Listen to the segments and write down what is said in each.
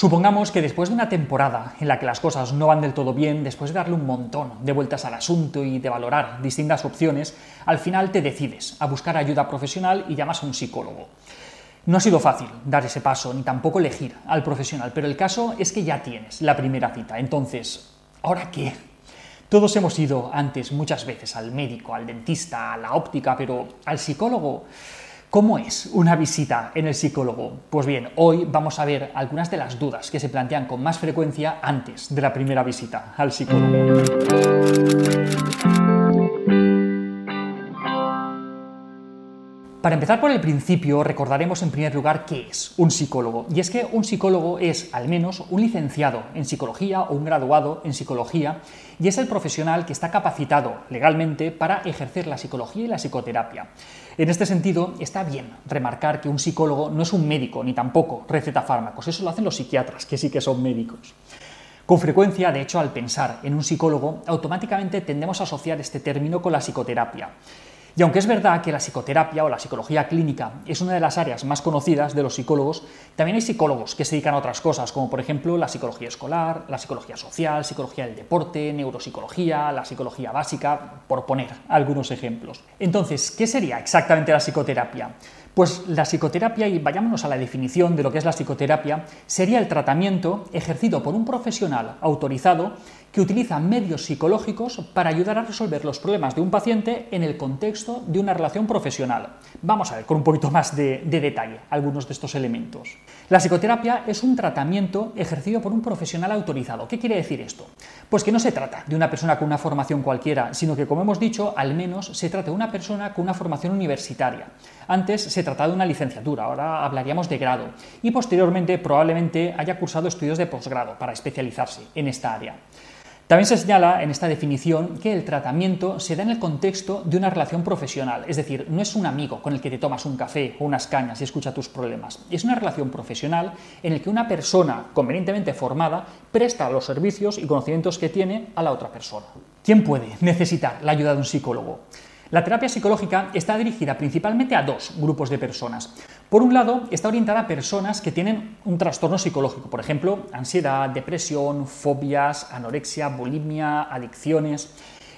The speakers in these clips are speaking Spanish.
Supongamos que después de una temporada en la que las cosas no van del todo bien, después de darle un montón de vueltas al asunto y de valorar distintas opciones, al final te decides a buscar ayuda profesional y llamas a un psicólogo. No ha sido fácil dar ese paso, ni tampoco elegir al profesional, pero el caso es que ya tienes la primera cita. Entonces, ¿ahora qué? Todos hemos ido antes muchas veces al médico, al dentista, a la óptica, pero al psicólogo ¿Cómo es una visita en el psicólogo? Pues bien, hoy vamos a ver algunas de las dudas que se plantean con más frecuencia antes de la primera visita al psicólogo. Para empezar por el principio, recordaremos en primer lugar qué es un psicólogo. Y es que un psicólogo es al menos un licenciado en psicología o un graduado en psicología y es el profesional que está capacitado legalmente para ejercer la psicología y la psicoterapia. En este sentido, está bien remarcar que un psicólogo no es un médico ni tampoco receta fármacos, eso lo hacen los psiquiatras, que sí que son médicos. Con frecuencia, de hecho, al pensar en un psicólogo, automáticamente tendemos a asociar este término con la psicoterapia. Y aunque es verdad que la psicoterapia o la psicología clínica es una de las áreas más conocidas de los psicólogos, también hay psicólogos que se dedican a otras cosas, como por ejemplo la psicología escolar, la psicología social, psicología del deporte, neuropsicología, la psicología básica, por poner algunos ejemplos. Entonces, ¿qué sería exactamente la psicoterapia? Pues la psicoterapia, y vayámonos a la definición de lo que es la psicoterapia, sería el tratamiento ejercido por un profesional autorizado que utiliza medios psicológicos para ayudar a resolver los problemas de un paciente en el contexto de una relación profesional. Vamos a ver con un poquito más de, detalle algunos de estos elementos. La psicoterapia es un tratamiento ejercido por un profesional autorizado. ¿Qué quiere decir esto? Pues que no se trata de una persona con una formación cualquiera, sino que, como hemos dicho, al menos se trata de una persona con una formación universitaria. Antes se trataba de una licenciatura, ahora hablaríamos de grado, y posteriormente probablemente haya cursado estudios de posgrado para especializarse en esta área. También se señala en esta definición que el tratamiento se da en el contexto de una relación profesional, es decir, no es un amigo con el que te tomas un café o unas cañas y escucha tus problemas, es una relación profesional en la que una persona convenientemente formada presta los servicios y conocimientos que tiene a la otra persona. ¿Quién puede necesitar la ayuda de un psicólogo? La terapia psicológica está dirigida principalmente a dos grupos de personas. Por un lado, está orientada a personas que tienen un trastorno psicológico, por ejemplo, ansiedad, depresión, fobias, anorexia, bulimia, adicciones.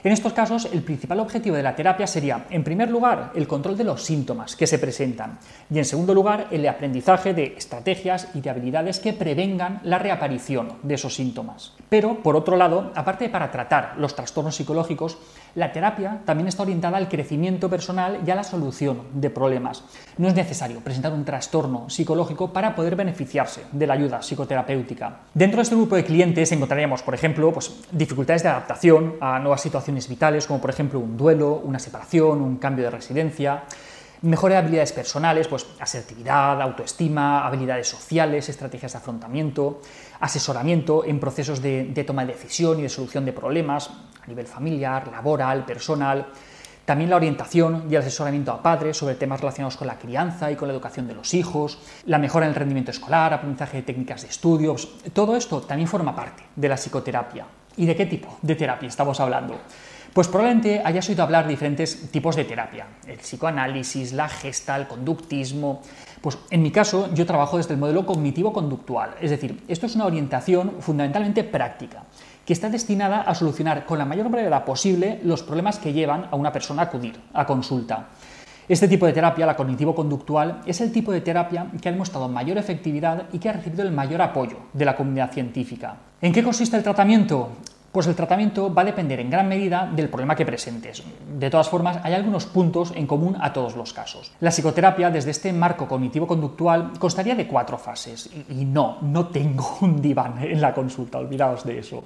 En estos casos, el principal objetivo de la terapia sería, en primer lugar, el control de los síntomas que se presentan y, en segundo lugar, el aprendizaje de estrategias y de habilidades que prevengan la reaparición de esos síntomas. Pero, por otro lado, aparte de para tratar los trastornos psicológicos, la terapia también está orientada al crecimiento personal y a la solución de problemas. No es necesario presentar un trastorno psicológico para poder beneficiarse de la ayuda psicoterapéutica. Dentro de este grupo de clientes encontraríamos, por ejemplo, pues, dificultades de adaptación a nuevas situaciones vitales, como por ejemplo un duelo, una separación, un cambio de residencia, Mejora de habilidades personales, pues asertividad, autoestima, habilidades sociales, estrategias de afrontamiento, asesoramiento en procesos de, toma de decisión y de solución de problemas a nivel familiar, laboral, personal. También la orientación y el asesoramiento a padres sobre temas relacionados con la crianza y con la educación de los hijos, la mejora en el rendimiento escolar, aprendizaje de técnicas de estudios. Todo esto también forma parte de la psicoterapia. ¿Y de qué tipo de terapia estamos hablando? Pues probablemente hayas oído hablar de diferentes tipos de terapia, el psicoanálisis, la gesta, el conductismo. Pues en mi caso yo trabajo desde el modelo cognitivo-conductual, es decir, esto es una orientación fundamentalmente práctica, que está destinada a solucionar con la mayor brevedad posible los problemas que llevan a una persona a acudir a consulta. Este tipo de terapia, la cognitivo-conductual, es el tipo de terapia que ha demostrado mayor efectividad y que ha recibido el mayor apoyo de la comunidad científica. ¿En qué consiste el tratamiento? Pues el tratamiento va a depender en gran medida del problema que presentes. De todas formas, hay algunos puntos en común a todos los casos. La psicoterapia, desde este marco cognitivo-conductual, constaría de cuatro fases. Y no, no tengo un diván en la consulta, olvidaos de eso.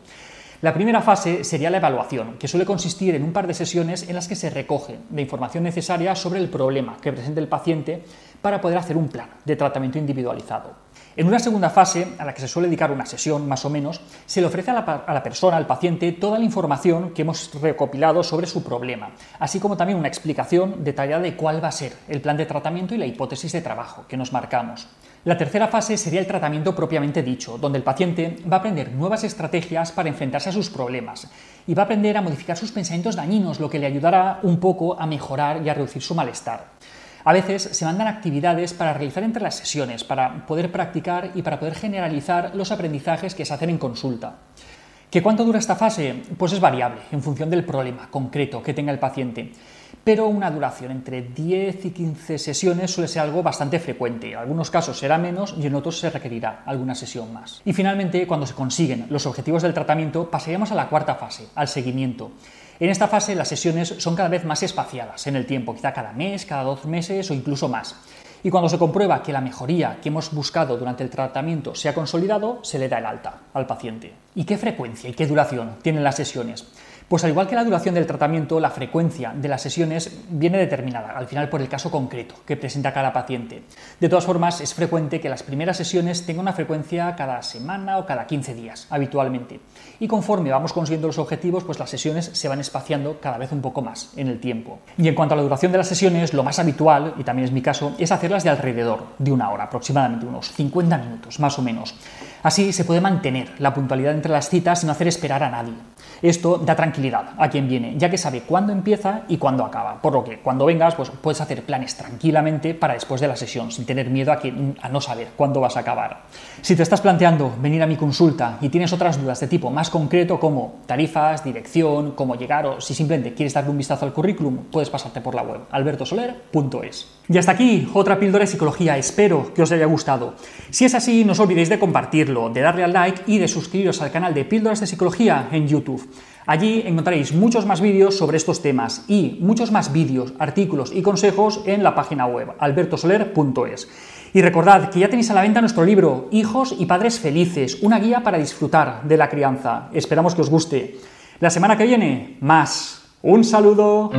La primera fase sería la evaluación, que suele consistir en un par de sesiones en las que se recoge la información necesaria sobre el problema que presenta el paciente para poder hacer un plan de tratamiento individualizado. En una segunda fase, a la que se suele dedicar una sesión más o menos, se le ofrece a la, persona, al paciente, toda la información que hemos recopilado sobre su problema, así como también una explicación detallada de cuál va a ser el plan de tratamiento y la hipótesis de trabajo que nos marcamos. La tercera fase sería el tratamiento propiamente dicho, donde el paciente va a aprender nuevas estrategias para enfrentarse a sus problemas y va a aprender a modificar sus pensamientos dañinos, lo que le ayudará un poco a mejorar y a reducir su malestar. A veces se mandan actividades para realizar entre las sesiones, para poder practicar y para poder generalizar los aprendizajes que se hacen en consulta. ¿Qué cuánto dura esta fase? Pues es variable en función del problema concreto que tenga el paciente pero una duración entre 10 y 15 sesiones suele ser algo bastante frecuente. En algunos casos será menos y en otros se requerirá alguna sesión más. Y finalmente, cuando se consiguen los objetivos del tratamiento, pasaríamos a la cuarta fase, al seguimiento. En esta fase las sesiones son cada vez más espaciadas en el tiempo, quizá cada mes, cada dos meses o incluso más. Y cuando se comprueba que la mejoría que hemos buscado durante el tratamiento se ha consolidado, se le da el alta al paciente. ¿Y qué frecuencia y qué duración tienen las sesiones? Pues al igual que la duración del tratamiento, la frecuencia de las sesiones viene determinada al final por el caso concreto que presenta cada paciente. De todas formas, es frecuente que las primeras sesiones tengan una frecuencia cada semana o cada 15 días, habitualmente. Y conforme vamos consiguiendo los objetivos, pues las sesiones se van espaciando cada vez un poco más en el tiempo. Y en cuanto a la duración de las sesiones, lo más habitual, y también es mi caso, es hacerlas de alrededor de una hora, aproximadamente unos 50 minutos, más o menos. Así se puede mantener la puntualidad entre las citas sin hacer esperar a nadie. Esto da a quien viene, ya que sabe cuándo empieza y cuándo acaba. Por lo que cuando vengas, pues puedes hacer planes tranquilamente para después de la sesión, sin tener miedo a no saber cuándo vas a acabar. Si te estás planteando venir a mi consulta y tienes otras dudas de tipo más concreto como tarifas, dirección, cómo llegar o si simplemente quieres darle un vistazo al currículum, puedes pasarte por la web albertosoler.es. Y hasta aquí otra píldora de psicología. Espero que os haya gustado. Si es así, no os olvidéis de compartirlo, de darle al like y de suscribiros al canal de Píldoras de Psicología en YouTube. Allí encontraréis muchos más vídeos sobre estos temas y muchos más vídeos, artículos y consejos en la página web albertosoler.es. Y recordad que ya tenéis a la venta nuestro libro Hijos y Padres Felices, una guía para disfrutar de la crianza. Esperamos que os guste. La semana que viene, más. Un saludo.